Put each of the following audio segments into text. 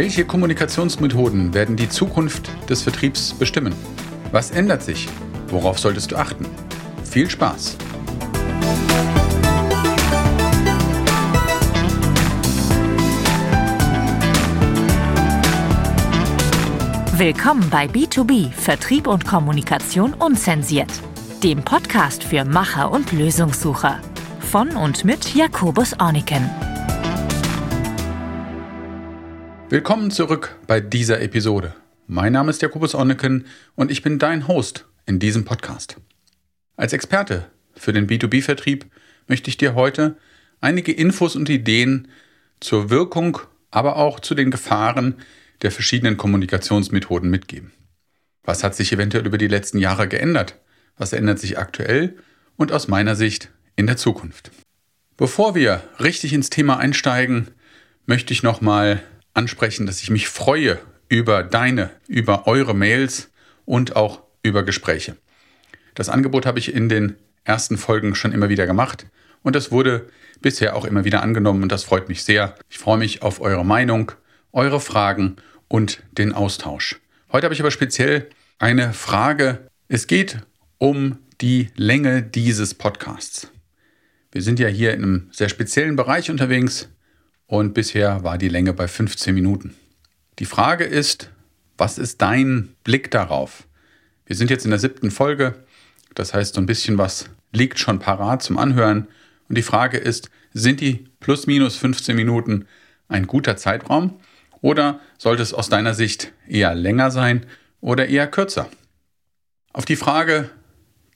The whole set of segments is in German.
Welche Kommunikationsmethoden werden die Zukunft des Vertriebs bestimmen? Was ändert sich? Worauf solltest du achten? Viel Spaß! Willkommen bei B2B Vertrieb und Kommunikation unzensiert, dem Podcast für Macher und Lösungssucher. Von und mit Jakobus Orniken. Willkommen zurück bei dieser Episode. Mein Name ist Jakobus Onneken und ich bin dein Host in diesem Podcast. Als Experte für den B2B-Vertrieb möchte ich dir heute einige Infos und Ideen zur Wirkung, aber auch zu den Gefahren der verschiedenen Kommunikationsmethoden mitgeben. Was hat sich eventuell über die letzten Jahre geändert? Was ändert sich aktuell und aus meiner Sicht in der Zukunft? Bevor wir richtig ins Thema einsteigen, möchte ich nochmal ansprechen, dass ich mich freue über deine, über eure Mails und auch über Gespräche. Das Angebot habe ich in den ersten Folgen schon immer wieder gemacht und das wurde bisher auch immer wieder angenommen und das freut mich sehr. Ich freue mich auf eure Meinung, eure Fragen und den Austausch. Heute habe ich aber speziell eine Frage. Es geht um die Länge dieses Podcasts. Wir sind ja hier in einem sehr speziellen Bereich unterwegs und bisher war die Länge bei 15 Minuten. Die Frage ist, was ist dein Blick darauf? Wir sind jetzt in der siebten Folge, das heißt, so ein bisschen was liegt schon parat zum Anhören. Und die Frage ist, sind die plus minus 15 Minuten ein guter Zeitraum oder sollte es aus deiner Sicht eher länger sein oder eher kürzer? Auf die Frage,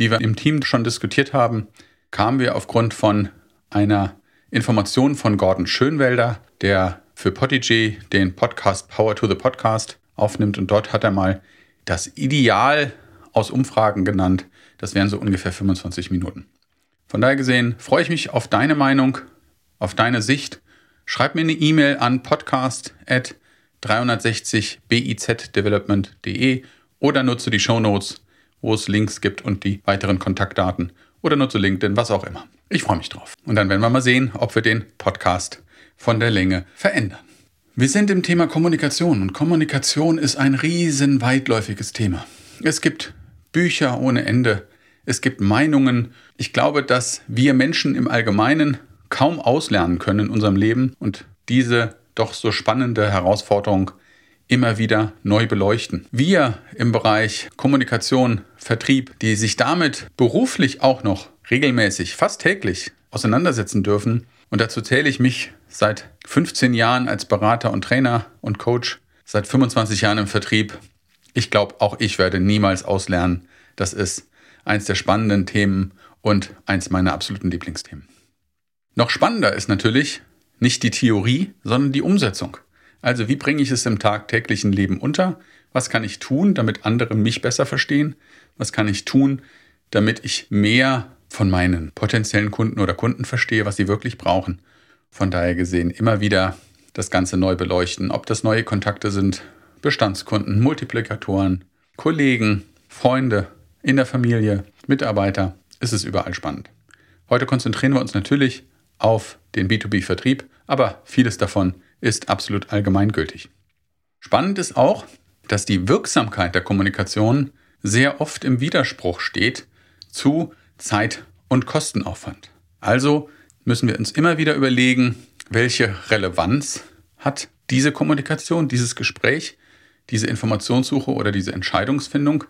die wir im Team schon diskutiert haben, kamen wir aufgrund von einer Informationen von Gordon Schönwelder, der für Podigy den Podcast Power to the Podcast aufnimmt. Und dort hat er mal das Ideal aus Umfragen genannt. Das wären so ungefähr 25 Minuten. Von daher gesehen freue ich mich auf deine Meinung, auf deine Sicht. Schreib mir eine E-Mail an podcast at 360bizdevelopment.de oder nutze die Show Notes, wo es Links gibt und die weiteren Kontaktdaten oder nutze LinkedIn, was auch immer. Ich freue mich drauf. Und dann werden wir mal sehen, ob wir den Podcast von der Länge verändern. Wir sind im Thema Kommunikation und Kommunikation ist ein riesen weitläufiges Thema. Es gibt Bücher ohne Ende, es gibt Meinungen. Ich glaube, dass wir Menschen im Allgemeinen kaum auslernen können in unserem Leben und diese doch so spannende Herausforderung immer wieder neu beleuchten. Wir im Bereich Kommunikation, Vertrieb, die sich damit beruflich auch noch regelmäßig, fast täglich auseinandersetzen dürfen. Und dazu zähle ich mich seit 15 Jahren als Berater und Trainer und Coach, seit 25 Jahren im Vertrieb. Ich glaube, auch ich werde niemals auslernen. Das ist eins der spannenden Themen und eins meiner absoluten Lieblingsthemen. Noch spannender ist natürlich nicht die Theorie, sondern die Umsetzung. Also wie bringe ich es im tagtäglichen Leben unter? Was kann ich tun, damit andere mich besser verstehen? Was kann ich tun, damit ich mehr von meinen potenziellen Kunden oder Kunden verstehe, was sie wirklich brauchen. Von daher gesehen immer wieder das Ganze neu beleuchten, ob das neue Kontakte sind, Bestandskunden, Multiplikatoren, Kollegen, Freunde in der Familie, Mitarbeiter, ist es überall spannend. Heute konzentrieren wir uns natürlich auf den B2B-Vertrieb, aber vieles davon ist absolut allgemeingültig. Spannend ist auch, dass die Wirksamkeit der Kommunikation sehr oft im Widerspruch steht zu Zeit und Kostenaufwand. Also müssen wir uns immer wieder überlegen, welche Relevanz hat diese Kommunikation, dieses Gespräch, diese Informationssuche oder diese Entscheidungsfindung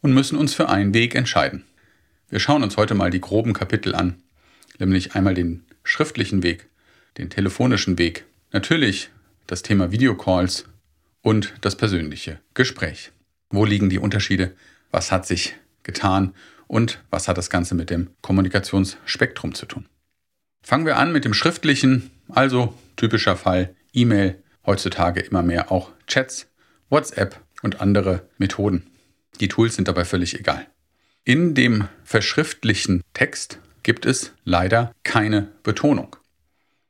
und müssen uns für einen Weg entscheiden. Wir schauen uns heute mal die groben Kapitel an, nämlich einmal den schriftlichen Weg, den telefonischen Weg, natürlich das Thema Videocalls und das persönliche Gespräch. Wo liegen die Unterschiede? Was hat sich getan und was hat das Ganze mit dem Kommunikationsspektrum zu tun. Fangen wir an mit dem schriftlichen, also typischer Fall E-Mail, heutzutage immer mehr auch Chats, WhatsApp und andere Methoden. Die Tools sind dabei völlig egal. In dem verschriftlichen Text gibt es leider keine Betonung.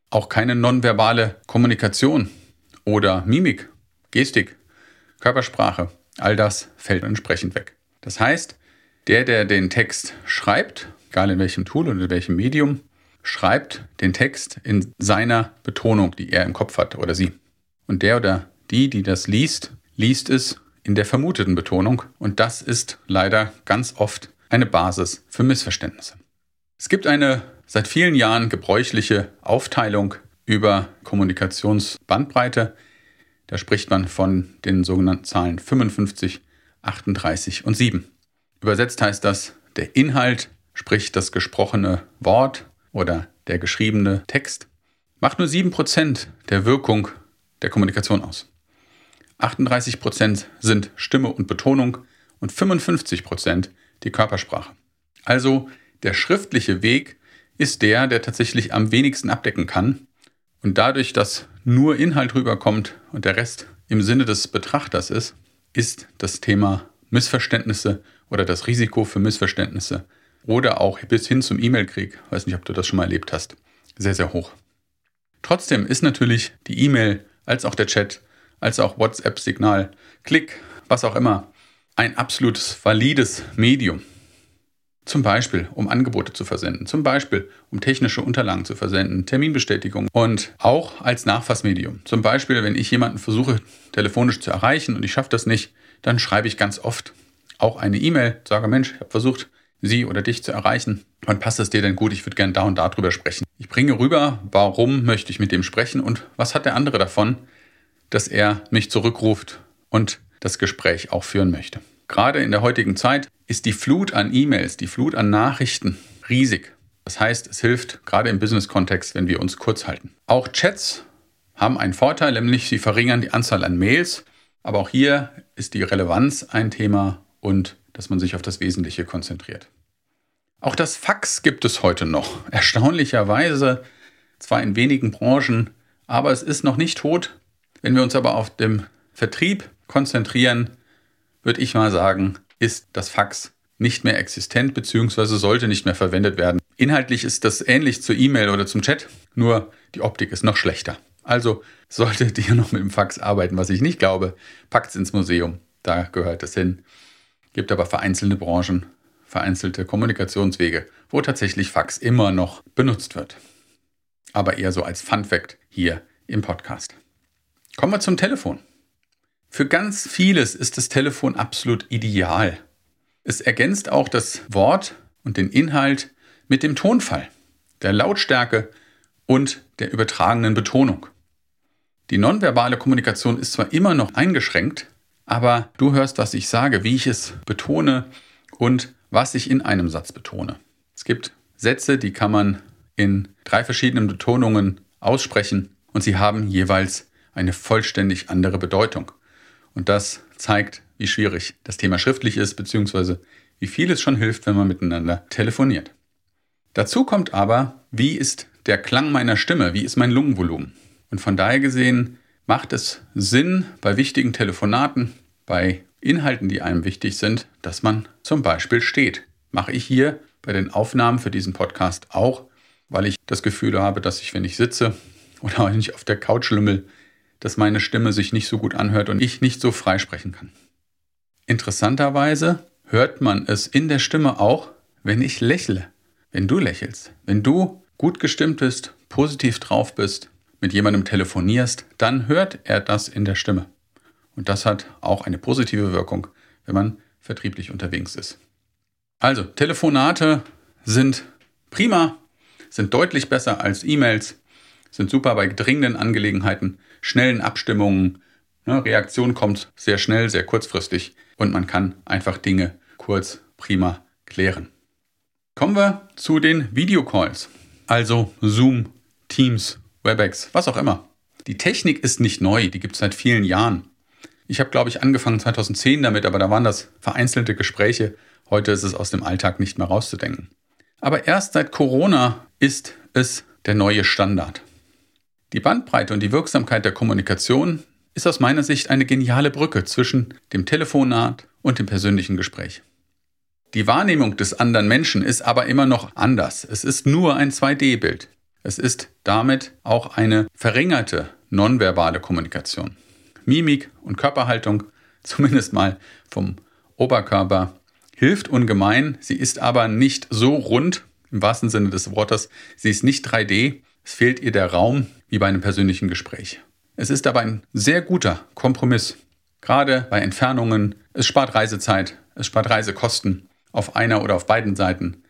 Auch keine nonverbale Kommunikation oder Mimik, Gestik, Körpersprache. All das fällt entsprechend weg. Das heißt, der, der den Text schreibt, egal in welchem Tool oder in welchem Medium, schreibt den Text in seiner Betonung, die er im Kopf hat oder sie. Und der oder die, die das liest, liest es in der vermuteten Betonung und das ist leider ganz oft eine Basis für Missverständnisse. Es gibt eine seit vielen Jahren gebräuchliche Aufteilung über Kommunikationsbandbreite. Da spricht man von den sogenannten Zahlen 55, 38 und 7. Übersetzt heißt das, der Inhalt, sprich das gesprochene Wort oder der geschriebene Text, macht nur 7% der Wirkung der Kommunikation aus. 38% sind Stimme und Betonung und 55% die Körpersprache. Also der schriftliche Weg ist der, der tatsächlich am wenigsten abdecken kann. Und dadurch, dass nur Inhalt rüberkommt und der Rest im Sinne des Betrachters ist, ist das Thema Missverständnisse oder das Risiko für Missverständnisse oder auch bis hin zum E-Mail-Krieg, weiß nicht, ob du das schon mal erlebt hast, sehr, sehr hoch. Trotzdem ist natürlich die E-Mail als auch der Chat, als auch WhatsApp-Signal, Klick, was auch immer, ein absolutes valides Medium. Zum Beispiel, um Angebote zu versenden, zum Beispiel, um technische Unterlagen zu versenden, Terminbestätigung und auch als Nachfassmedium. Zum Beispiel, wenn ich jemanden versuche telefonisch zu erreichen und ich schaffe das nicht, dann schreibe ich ganz oft auch eine E-Mail, sage, Mensch, ich habe versucht, Sie oder dich zu erreichen. Wann passt es dir denn gut? Ich würde gerne da und da drüber sprechen. Ich bringe rüber, warum möchte ich mit dem sprechen und was hat der andere davon, dass er mich zurückruft und das Gespräch auch führen möchte. Gerade in der heutigen Zeit ist die Flut an E-Mails, die Flut an Nachrichten riesig. Das heißt, es hilft gerade im Business-Kontext, wenn wir uns kurz halten. Auch Chats haben einen Vorteil, nämlich sie verringern die Anzahl an Mails. Aber auch hier ist die Relevanz ein Thema und dass man sich auf das Wesentliche konzentriert. Auch das Fax gibt es heute noch. Erstaunlicherweise, zwar in wenigen Branchen, aber es ist noch nicht tot. Wenn wir uns aber auf den Vertrieb konzentrieren, würde ich mal sagen, ist das Fax nicht mehr existent bzw. sollte nicht mehr verwendet werden. Inhaltlich ist das ähnlich zur E-Mail oder zum Chat, nur die Optik ist noch schlechter. Also solltet ihr noch mit dem Fax arbeiten, was ich nicht glaube, packt es ins Museum. Da gehört es hin. Gibt aber vereinzelte Branchen, vereinzelte Kommunikationswege, wo tatsächlich Fax immer noch benutzt wird. Aber eher so als Fun Fact hier im Podcast. Kommen wir zum Telefon. Für ganz vieles ist das Telefon absolut ideal. Es ergänzt auch das Wort und den Inhalt mit dem Tonfall, der Lautstärke und der übertragenen Betonung. Die nonverbale Kommunikation ist zwar immer noch eingeschränkt, aber du hörst, was ich sage, wie ich es betone und was ich in einem Satz betone. Es gibt Sätze, die kann man in drei verschiedenen Betonungen aussprechen und sie haben jeweils eine vollständig andere Bedeutung. Und das zeigt, wie schwierig das Thema schriftlich ist, beziehungsweise wie viel es schon hilft, wenn man miteinander telefoniert. Dazu kommt aber, wie ist der Klang meiner Stimme, wie ist mein Lungenvolumen. Und von daher gesehen macht es Sinn bei wichtigen Telefonaten, bei Inhalten, die einem wichtig sind, dass man zum Beispiel steht. Mache ich hier bei den Aufnahmen für diesen Podcast auch, weil ich das Gefühl habe, dass ich, wenn ich sitze oder wenn ich auf der Couch lümmel, dass meine Stimme sich nicht so gut anhört und ich nicht so frei sprechen kann. Interessanterweise hört man es in der Stimme auch, wenn ich lächle, wenn du lächelst, wenn du gut gestimmt bist, positiv drauf bist, mit jemandem telefonierst, dann hört er das in der Stimme. Und das hat auch eine positive Wirkung, wenn man vertrieblich unterwegs ist. Also, Telefonate sind prima, sind deutlich besser als E-Mails, sind super bei dringenden Angelegenheiten, schnellen Abstimmungen. Ne, Reaktion kommt sehr schnell, sehr kurzfristig und man kann einfach Dinge kurz, prima klären. Kommen wir zu den Videocalls, also Zoom, Teams, WebEx, was auch immer. Die Technik ist nicht neu, die gibt es seit vielen Jahren. Ich habe, glaube ich, angefangen 2010 damit, aber da waren das vereinzelte Gespräche. Heute ist es aus dem Alltag nicht mehr rauszudenken. Aber erst seit Corona ist es der neue Standard. Die Bandbreite und die Wirksamkeit der Kommunikation ist aus meiner Sicht eine geniale Brücke zwischen dem Telefonat und dem persönlichen Gespräch. Die Wahrnehmung des anderen Menschen ist aber immer noch anders. Es ist nur ein 2D-Bild. Es ist damit auch eine verringerte nonverbale Kommunikation. Mimik und Körperhaltung, zumindest mal vom Oberkörper, hilft ungemein. Sie ist aber nicht so rund, im wahrsten Sinne des Wortes. Sie ist nicht 3D. Es fehlt ihr der Raum, wie bei einem persönlichen Gespräch. Es ist aber ein sehr guter Kompromiss. Gerade bei Entfernungen. Es spart Reisezeit, es spart Reisekosten auf einer oder auf beiden Seiten.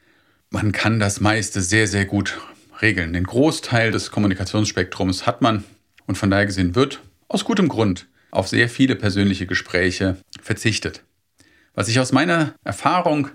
Man kann das meiste sehr, sehr gut regeln. Den Großteil des Kommunikationsspektrums hat man und von daher gesehen wird aus gutem Grund auf sehr viele persönliche Gespräche verzichtet. Was sich aus meiner Erfahrung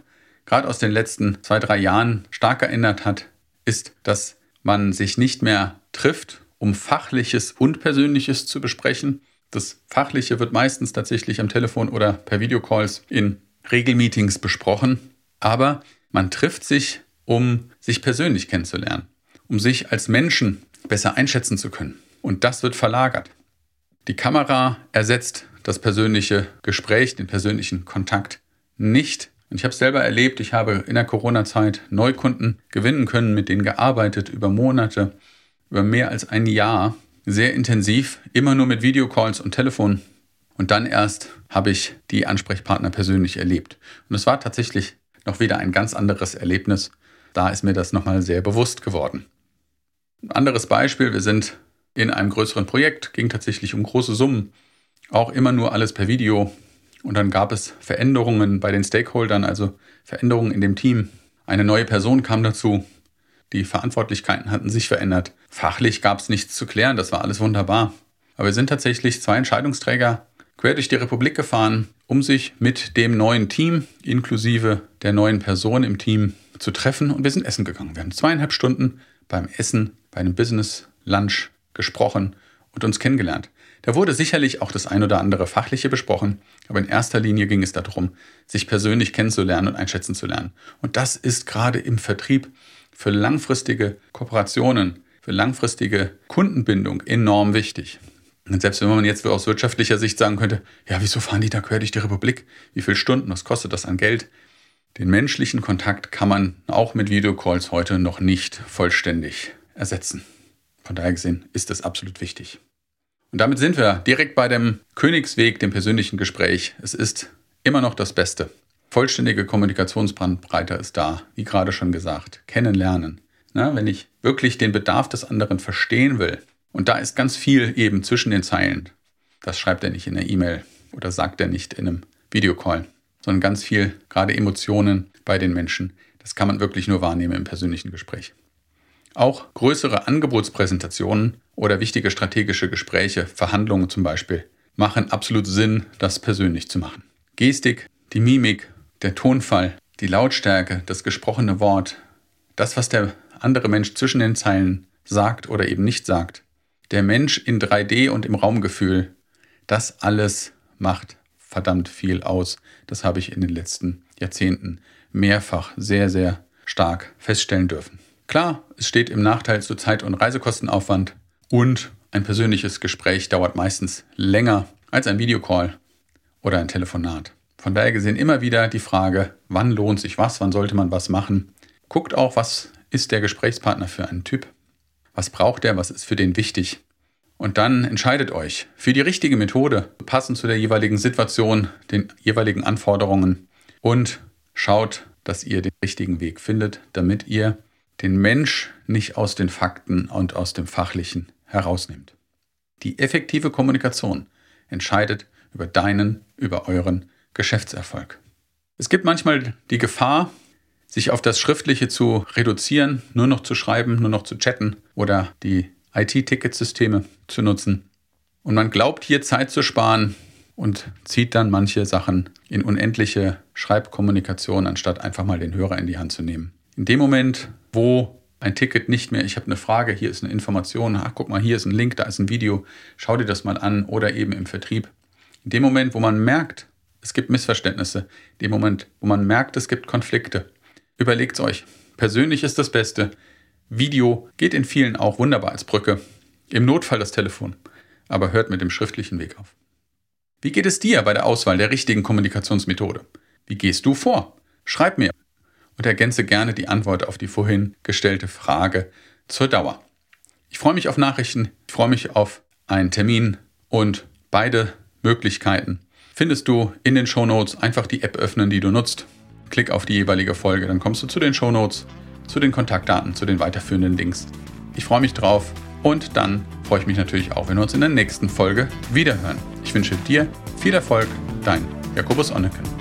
gerade aus den letzten zwei, drei Jahren stark erinnert hat, ist, dass man sich nicht mehr trifft, um Fachliches und Persönliches zu besprechen. Das Fachliche wird meistens tatsächlich am Telefon oder per Videocalls in Regelmeetings besprochen, aber man trifft sich, um sich persönlich kennenzulernen, um sich als Menschen besser einschätzen zu können. Und das wird verlagert. Die Kamera ersetzt das persönliche Gespräch, den persönlichen Kontakt nicht. Und ich habe es selber erlebt, ich habe in der Corona-Zeit Neukunden gewinnen können, mit denen gearbeitet über Monate, über mehr als ein Jahr, sehr intensiv, immer nur mit Videocalls und Telefon. Und dann erst habe ich die Ansprechpartner persönlich erlebt. Und es war tatsächlich noch wieder ein ganz anderes Erlebnis. Da ist mir das nochmal sehr bewusst geworden. Ein anderes Beispiel, wir sind in einem größeren Projekt, ging tatsächlich um große Summen, auch immer nur alles per Video. Und dann gab es Veränderungen bei den Stakeholdern, also Veränderungen in dem Team. Eine neue Person kam dazu. Die Verantwortlichkeiten hatten sich verändert. Fachlich gab es nichts zu klären, das war alles wunderbar. Aber wir sind tatsächlich zwei Entscheidungsträger quer durch die Republik gefahren, um sich mit dem neuen Team inklusive der neuen Person im Team zu treffen. Und wir sind essen gegangen. Wir haben zweieinhalb Stunden beim Essen, bei einem Business Lunch gesprochen und uns kennengelernt. Da wurde sicherlich auch das ein oder andere Fachliche besprochen, aber in erster Linie ging es darum, sich persönlich kennenzulernen und einschätzen zu lernen. Und das ist gerade im Vertrieb für langfristige Kooperationen, für langfristige Kundenbindung enorm wichtig. Und selbst wenn man jetzt aus wirtschaftlicher Sicht sagen könnte, ja, wieso fahren die da quer durch die Republik? Wie viele Stunden? Was kostet das an Geld? Den menschlichen Kontakt kann man auch mit Videocalls heute noch nicht vollständig ersetzen. Von daher gesehen ist das absolut wichtig. Und damit sind wir direkt bei dem Königsweg, dem persönlichen Gespräch. Es ist immer noch das Beste. Vollständige Kommunikationsbrandbreite ist da, wie gerade schon gesagt. Kennenlernen. Na, wenn ich wirklich den Bedarf des anderen verstehen will, und da ist ganz viel eben zwischen den Zeilen. Das schreibt er nicht in der E-Mail oder sagt er nicht in einem Videocall, sondern ganz viel, gerade Emotionen bei den Menschen. Das kann man wirklich nur wahrnehmen im persönlichen Gespräch. Auch größere Angebotspräsentationen oder wichtige strategische Gespräche, Verhandlungen zum Beispiel, machen absolut Sinn, das persönlich zu machen. Gestik, die Mimik, der Tonfall, die Lautstärke, das gesprochene Wort, das, was der andere Mensch zwischen den Zeilen sagt oder eben nicht sagt, der Mensch in 3D und im Raumgefühl, das alles macht verdammt viel aus. Das habe ich in den letzten Jahrzehnten mehrfach sehr, sehr stark feststellen dürfen. Klar, es steht im Nachteil zu Zeit- und Reisekostenaufwand und ein persönliches Gespräch dauert meistens länger als ein Videocall oder ein Telefonat. Von daher gesehen immer wieder die Frage, wann lohnt sich was, wann sollte man was machen. Guckt auch, was ist der Gesprächspartner für ein Typ, was braucht er, was ist für den wichtig. Und dann entscheidet euch für die richtige Methode, passend zu der jeweiligen Situation, den jeweiligen Anforderungen und schaut, dass ihr den richtigen Weg findet, damit ihr den Mensch nicht aus den Fakten und aus dem Fachlichen herausnimmt. Die effektive Kommunikation entscheidet über deinen, über euren Geschäftserfolg. Es gibt manchmal die Gefahr, sich auf das Schriftliche zu reduzieren, nur noch zu schreiben, nur noch zu chatten oder die IT-Ticketsysteme zu nutzen. Und man glaubt hier Zeit zu sparen und zieht dann manche Sachen in unendliche Schreibkommunikation, anstatt einfach mal den Hörer in die Hand zu nehmen. In dem Moment, wo ein Ticket nicht mehr, ich habe eine Frage, hier ist eine Information, ach guck mal, hier ist ein Link, da ist ein Video, schau dir das mal an oder eben im Vertrieb. In dem Moment, wo man merkt, es gibt Missverständnisse, in dem Moment, wo man merkt, es gibt Konflikte, überlegt es euch. Persönlich ist das Beste. Video geht in vielen auch wunderbar als Brücke. Im Notfall das Telefon. Aber hört mit dem schriftlichen Weg auf. Wie geht es dir bei der Auswahl der richtigen Kommunikationsmethode? Wie gehst du vor? Schreib mir und ergänze gerne die Antwort auf die vorhin gestellte Frage zur Dauer. Ich freue mich auf Nachrichten, ich freue mich auf einen Termin und beide Möglichkeiten findest du in den Shownotes. Einfach die App öffnen, die du nutzt. Klick auf die jeweilige Folge, dann kommst du zu den Shownotes, zu den Kontaktdaten, zu den weiterführenden Links. Ich freue mich drauf Und dann freue ich mich natürlich auch, wenn wir uns in der nächsten Folge wiederhören. Ich wünsche dir viel Erfolg, dein Jakobus Onneken.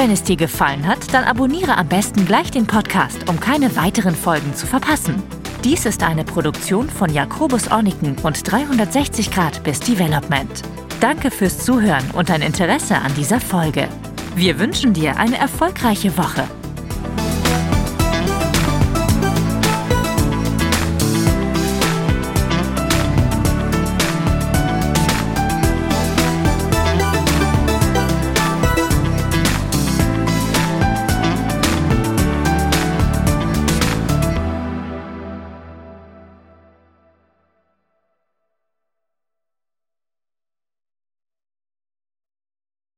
Wenn es dir gefallen hat, dann abonniere am besten gleich den Podcast, um keine weiteren Folgen zu verpassen. Dies ist eine Produktion von Jakobus Orniken und 360 Grad bis Development. Danke fürs Zuhören und dein Interesse an dieser Folge. Wir wünschen dir eine erfolgreiche Woche.